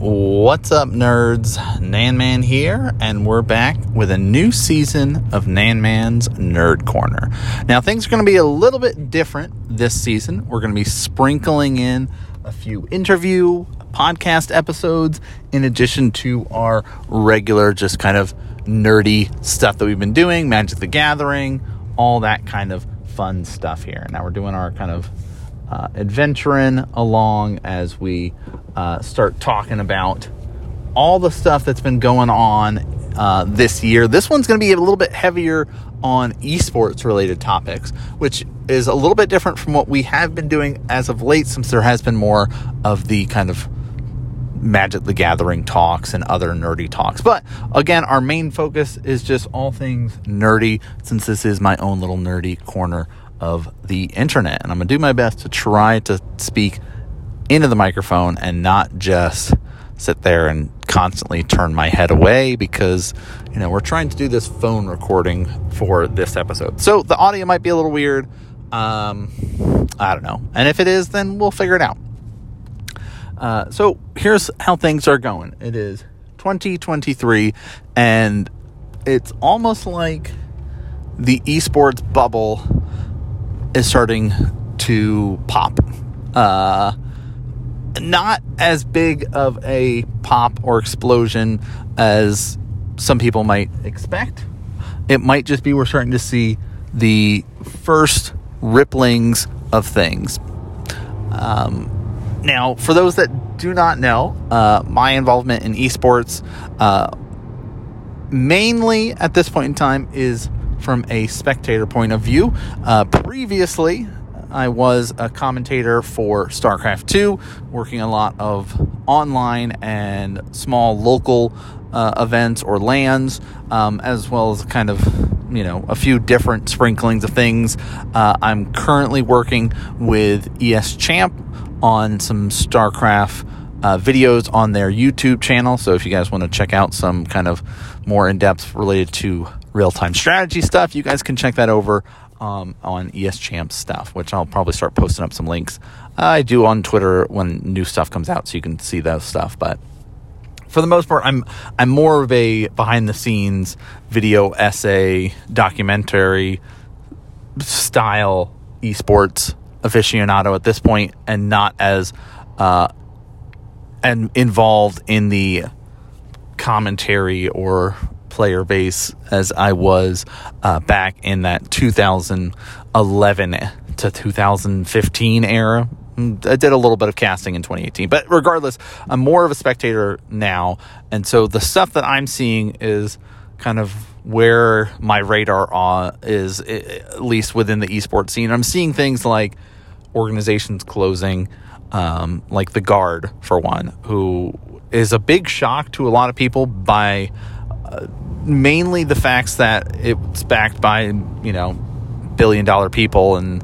What's up, nerds? Nan Man here, and we're back with a new season of Nan Man's Nerd Corner. Now, things are going to be a little bit different this season. We're going to be sprinkling in a few interview podcast episodes in addition to our regular, just kind of nerdy stuff that we've been doing Magic the Gathering, all that kind of fun stuff here. Now, we're doing our kind of uh, adventuring along as we uh, start talking about all the stuff that's been going on uh, this year. This one's going to be a little bit heavier on esports related topics, which is a little bit different from what we have been doing as of late, since there has been more of the kind of Magic the Gathering talks and other nerdy talks. But again, our main focus is just all things nerdy, since this is my own little nerdy corner of the internet. And I'm going to do my best to try to speak into the microphone and not just sit there and constantly turn my head away because, you know, we're trying to do this phone recording for this episode. So the audio might be a little weird. Um, I don't know. And if it is, then we'll figure it out. Uh, so here's how things are going. It is 2023, and it's almost like the esports bubble is starting to pop. Uh, not as big of a pop or explosion as some people might expect. It might just be we're starting to see the first ripplings of things. Um, now, for those that do not know, uh, my involvement in esports, uh, mainly at this point in time, is from a spectator point of view. Uh, previously, I was a commentator for StarCraft 2, working a lot of online and small local uh, events or LANs, um, as well as kind of you know a few different sprinklings of things. Uh, I'm currently working with ES Champ on some StarCraft uh, videos on their YouTube channel. So if you guys want to check out some kind of more in depth related to real time strategy stuff, you guys can check that over um, on ES Champ stuff, which I'll probably start posting up some links. I do on Twitter when new stuff comes out, so you can see those stuff. But for the most part, I'm I'm more of a behind the scenes video essay documentary style esports aficionado at this point, and not as uh, and involved in the commentary or player base as I was uh, back in that 2011 to 2015 era. I did a little bit of casting in 2018, but regardless, I'm more of a spectator now, and so the stuff that I'm seeing is kind of where my radar is, at least within the esports scene. I'm seeing things like organizations closing, um, like the Guard for one, who is a big shock to a lot of people by uh, mainly the facts that it's backed by you know billion dollar people and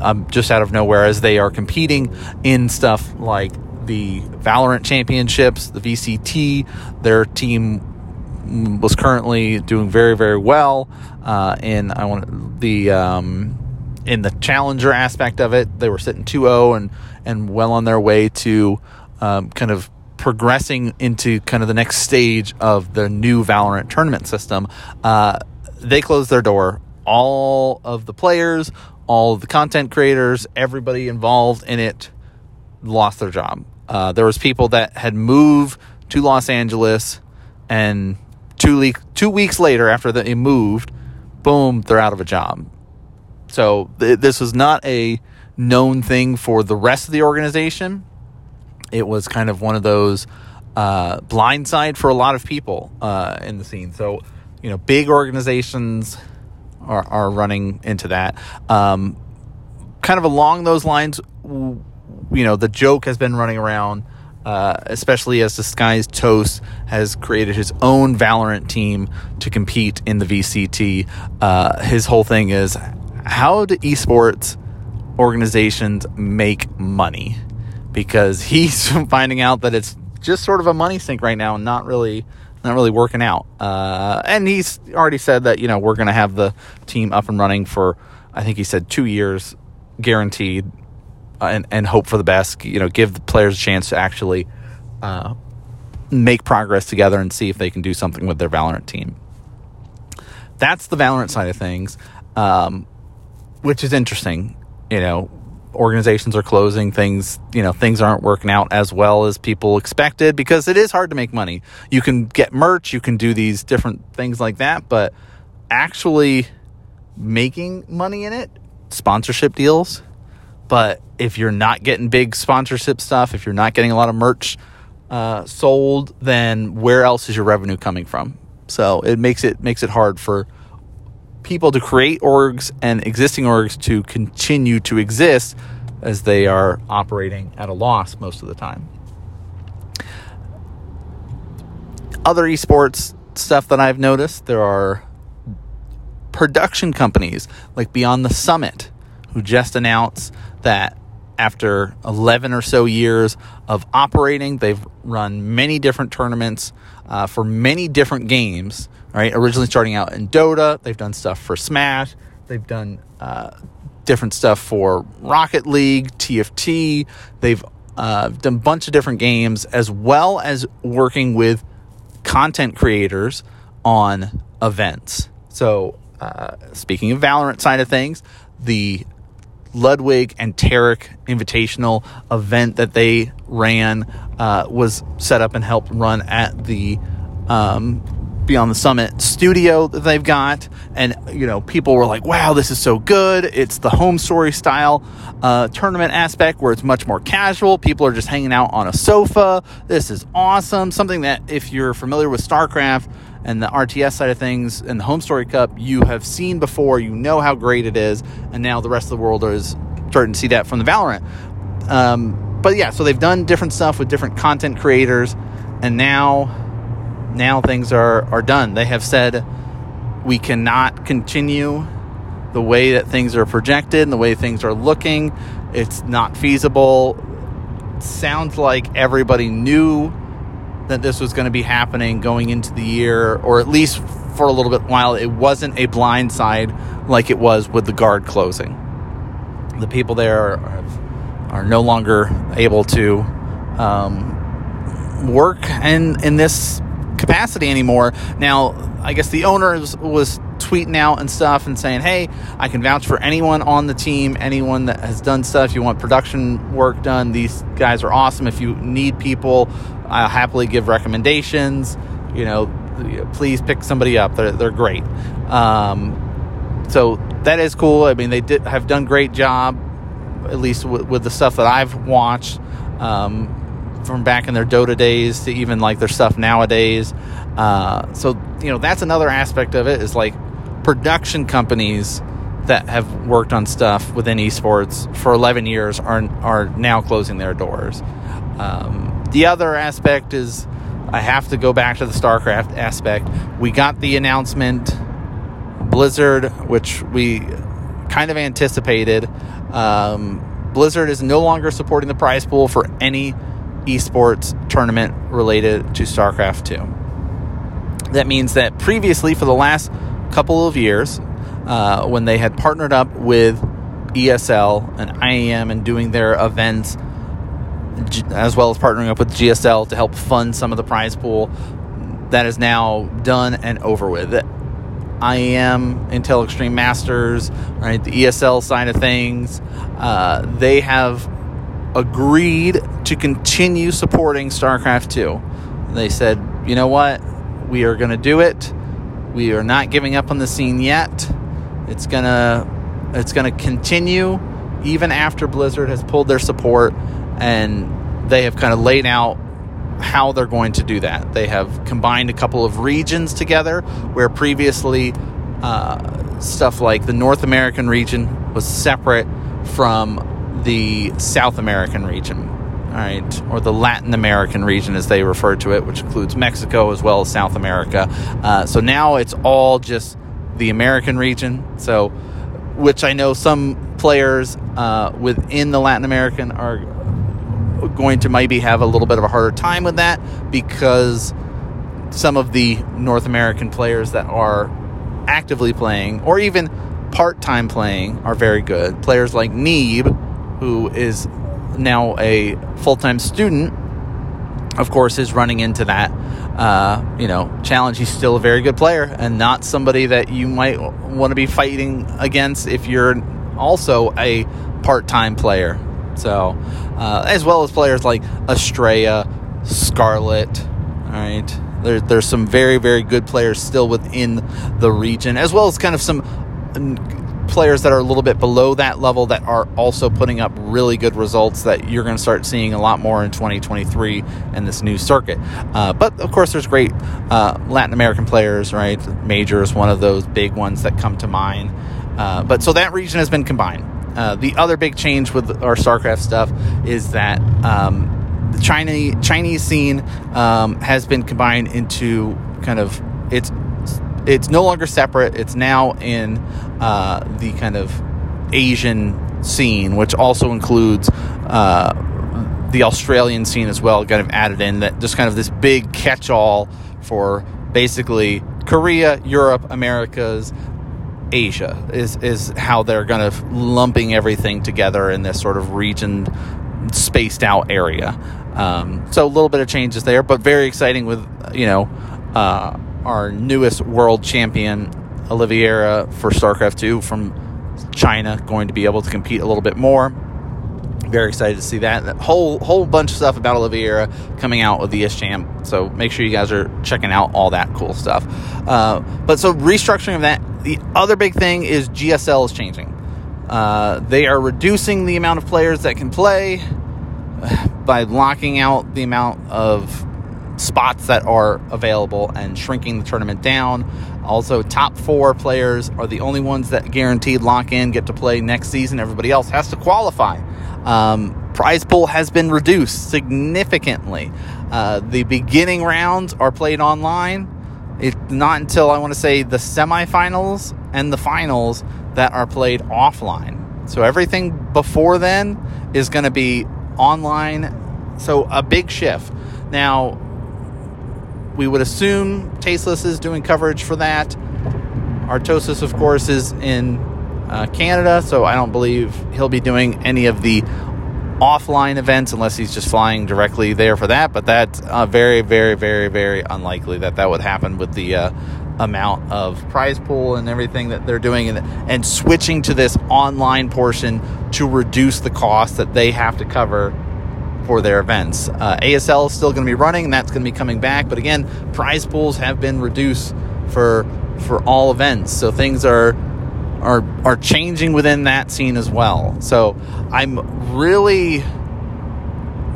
um, just out of nowhere as they are competing in stuff like the Valorant championships, the VCT. Their team was currently doing very very well uh, in I want the um, in the challenger aspect of it. They were sitting 2-0 and and well on their way to um, kind of progressing into kind of the next stage of the new Valorant tournament system, uh, they closed their door. All of the players, all of the content creators, everybody involved in it lost their job. Uh, there was people that had moved to Los Angeles, and two le- two weeks later, after they moved, boom, they're out of a job. So th- this was not a known thing for the rest of the organization it was kind of one of those uh, blindside for a lot of people uh, in the scene. So, you know, big organizations are, are running into that. Um, kind of along those lines, you know, the joke has been running around, uh, especially as Disguised Toast has created his own Valorant team to compete in the VCT. Uh, his whole thing is how do esports organizations make money? Because he's finding out that it's just sort of a money sink right now and not really not really working out. Uh, and he's already said that you know we're going to have the team up and running for I think he said two years guaranteed, uh, and and hope for the best. You know, give the players a chance to actually uh, make progress together and see if they can do something with their Valorant team. That's the Valorant side of things, um, which is interesting. You know, organizations are closing things you know things aren't working out as well as people expected because it is hard to make money. You can get merch you can do these different things like that but actually making money in it sponsorship deals but if you're not getting big sponsorship stuff if you're not getting a lot of merch uh, sold then where else is your revenue coming from? So it makes it makes it hard for people to create orgs and existing orgs to continue to exist as they are operating at a loss most of the time. Other esports stuff that I've noticed, there are production companies like Beyond the Summit who just announced that after 11 or so years of operating, they've run many different tournaments uh, for many different games right? Originally starting out in Dota, they've done stuff for Smash, they've done uh, different stuff for Rocket League, TFT. They've uh, done a bunch of different games, as well as working with content creators on events. So, uh, speaking of Valorant side of things, the Ludwig and Tarik Invitational event that they ran uh, was set up and helped run at the um, Beyond the Summit studio that they've got. And, you know, people were like, wow, this is so good. It's the HomeStory style uh, tournament aspect where it's much more casual. People are just hanging out on a sofa. This is awesome. Something that, if you're familiar with StarCraft and the RTS side of things and the HomeStory Cup, you have seen before. You know how great it is. And now the rest of the world is starting to see that from the Valorant. Um, but yeah, so they've done different stuff with different content creators. And now now things are, are done. They have said we cannot continue the way that things are projected and the way things are looking. It's not feasible. sounds like everybody knew that this was going to be happening going into the year, or at least for a little bit while. It wasn't a blind side like it was with the guard closing. The people there are, are no longer able to um, work in, in this capacity anymore. Now, I guess the owner was, was tweeting out and stuff and saying, "Hey, I can vouch for anyone on the team, anyone that has done stuff. You want production work done? These guys are awesome. If you need people, I'll happily give recommendations. You know, please pick somebody up. They're they're great. Um, so that is cool. I mean, they did have done great job, at least with, with the stuff that I've watched." Um, from back in their Dota days to even like their stuff nowadays. Uh, so you know that's another aspect of it is like production companies that have worked on stuff within esports for 11 years are are now closing their doors. Um, the other aspect is I have to go back to the StarCraft aspect. We got the announcement Blizzard, which we kind of anticipated. Um, Blizzard is no longer supporting the prize pool for any esports tournament related to StarCraft 2. That means that previously, for the last couple of years, uh, when they had partnered up with ESL and IEM and doing their events, as well as partnering up with GSL to help fund some of the prize pool, that is now done and over with. IEM, Intel Extreme Masters, right, the ESL side of things, uh, they have agreed to continue supporting StarCraft 2. They said, you know what? We are going to do it. We are not giving up on the scene yet. It's to it's to continue even after Blizzard has pulled their support and they have kind of laid out how they're going to do that. They have combined a couple of regions together where previously uh, stuff like the North American region was separate from the South American region, all right, or the Latin American region as they refer to it, which includes Mexico as well as South America. Uh, so now it's all just the American region. So, which I know some players uh, within the Latin American are going to maybe have a little bit of a harder time with that because some of the North American players that are actively playing or even part time playing are very good. Players like Neeb, who is now a full time student of course, is running into that, uh, you know, challenge. He's still a very good player and not somebody that you might want to be fighting against if you're also a part-time player. So, uh, as well as players like Estrella, Scarlet, all right. There, there's some very, very good players still within the region, as well as kind of some players that are a little bit below that level that are also putting up really good results that you're going to start seeing a lot more in 2023 in this new circuit. Uh, but of course, there's great uh, Latin American players, right? Major is one of those big ones that come to mind. Uh, but so that region has been combined. Uh, the other big change with our StarCraft stuff is that um, the Chinese Chinese scene um, has been combined into kind of it's it's no longer separate. It's now in uh, the kind of Asian scene, which also includes uh, the Australian scene as well, kind of added in that just kind of this big catch all for basically Korea, Europe, Americas, Asia is is how they're kind of lumping everything together in this sort of region spaced out area. Um, so a little bit of changes there, but very exciting with you know uh, our newest world champion Oliveira, for StarCraft 2 from China going to be able to compete a little bit more. Very excited to see that. that whole whole bunch of stuff about Oliveira coming out with the ESChamp. So make sure you guys are checking out all that cool stuff. Uh, but so restructuring of that. The other big thing is GSL is changing. Uh, they are reducing the amount of players that can play by locking out the amount of spots that are available and shrinking the tournament down. Also, top four players are the only ones that guaranteed lock in get to play next season. Everybody else has to qualify. Um, prize pool has been reduced significantly. Uh, the beginning rounds are played online. It's not until I want to say the semifinals and the finals that are played offline. So everything before then is going to be online. So a big shift. Now, we would assume Tasteless is doing coverage for that. Artosis, of course, is in uh, Canada, so I don't believe he'll be doing any of the offline events unless he's just flying directly there for that. But that's uh, very, very, very, very unlikely that that would happen with the uh, amount of prize pool and everything that they're doing, and, and switching to this online portion to reduce the cost that they have to cover for their events. Uh, ASL is still going to be running, and that's going to be coming back. But again, prize pools have been reduced for for all events, so things are are are changing within that scene as well. So I'm really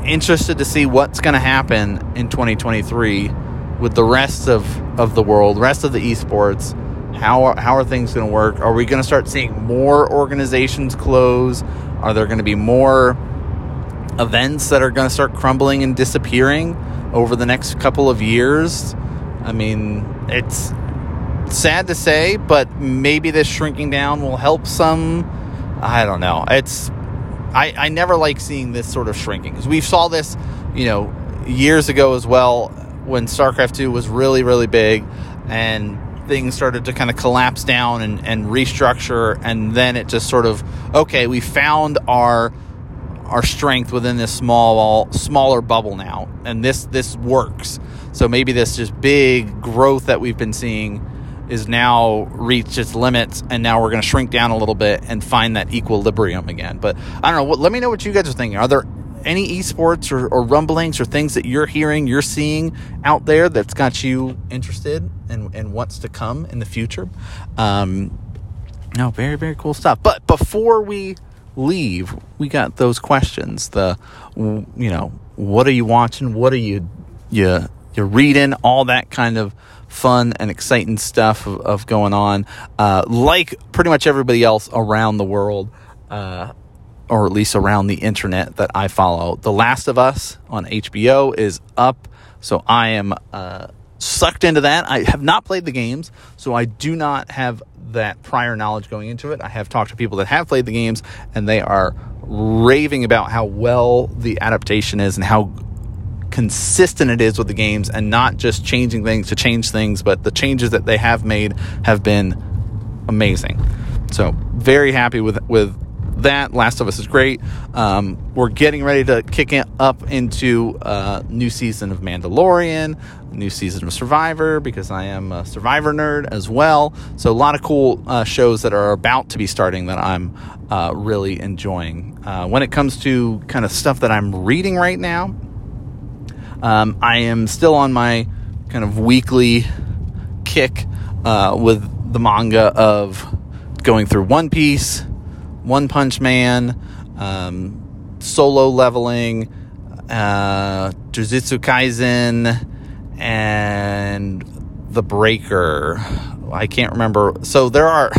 interested to see what's going to happen in 2023 with the rest of, of the world, rest of the esports. How are, how are things going to work? Are we going to start seeing more organizations close? Are there going to be more events that are going to start crumbling and disappearing over the next couple of years. I mean, it's sad to say, but maybe this shrinking down will help some. I don't know. It's I, I never like seeing this sort of shrinking because we saw this, you know, years ago as well when StarCraft 2 was really, really big and things started to kind of collapse down and, and restructure. And then it just sort of, okay, we found our our strength within this small smaller bubble now. And this this works. So maybe this just big growth that we've been seeing is now reached its limits and now we're going to shrink down a little bit and find that equilibrium again. But i don't know let me know what you guys are thinking. Are there any esports or, or rumblings or things that you're hearing you're seeing out there that's got you interested and and what's to come in the future? Um no very very cool stuff. But before we leave, we got those questions. The, you know, what are you watching? What are you, you, you reading? All that kind of fun and exciting stuff of, of going on. Uh, like pretty much everybody else around the world, uh, or at least around the internet that I follow. The Last of Us on HBO is up, so I am uh, sucked into that. I have not played the games, so I do not have that prior knowledge going into it. I have talked to people that have played the games, and they are raving about how well the adaptation is and how consistent it is with the games, and not just changing things to change things, but the changes that they have made have been amazing. So very happy with with that. Last of Us is great. Um, we're getting ready to kick it up into a new season of Mandalorian, new season of Survivor, because I am a Survivor nerd as well. So, a lot of cool uh, shows that are about to be starting that I'm uh, really enjoying. Uh, when it comes to kind of stuff that I'm reading right now, um, I am still on my kind of weekly kick uh, with the manga of going through One Piece, One Punch Man, um, solo leveling, uh, Jujutsu Kaisen, and The Breaker. I can't remember. So there are,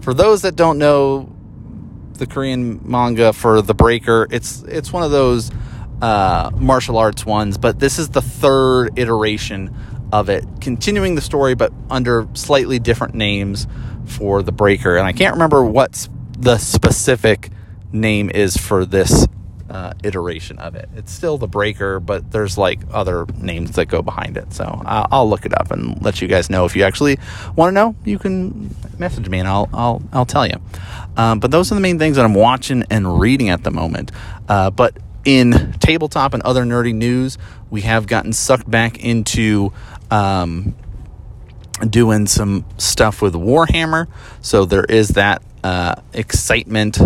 for those that don't know the Korean manga for The Breaker, it's it's one of those uh, martial arts ones, but this is the third iteration of it, continuing the story but under slightly different names for the breaker. And I can't remember what the specific name is for this uh, iteration of it. It's still the breaker, but there's like other names that go behind it. So I'll, I'll look it up and let you guys know if you actually want to know. You can message me and I'll I'll I'll tell you. Um, but those are the main things that I'm watching and reading at the moment. Uh, but in tabletop and other nerdy news, we have gotten sucked back into um, doing some stuff with Warhammer. So there is that uh, excitement.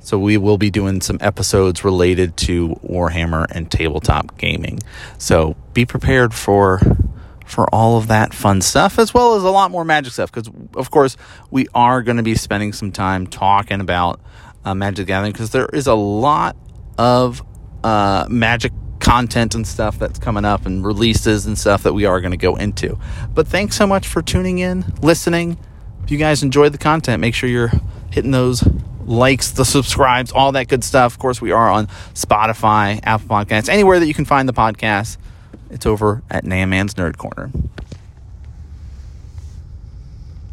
So we will be doing some episodes related to Warhammer and tabletop gaming. So be prepared for for all of that fun stuff as well as a lot more magic stuff because of course we are going to be spending some time talking about uh, Magic Gathering because there is a lot of uh, magic content and stuff that's coming up and releases and stuff that we are going to go into. But thanks so much for tuning in, listening. If you guys enjoyed the content, make sure you're hitting those likes, the subscribes, all that good stuff. Of course, we are on Spotify, Apple Podcasts, anywhere that you can find the podcast. It's over at Nan Man's Nerd Corner.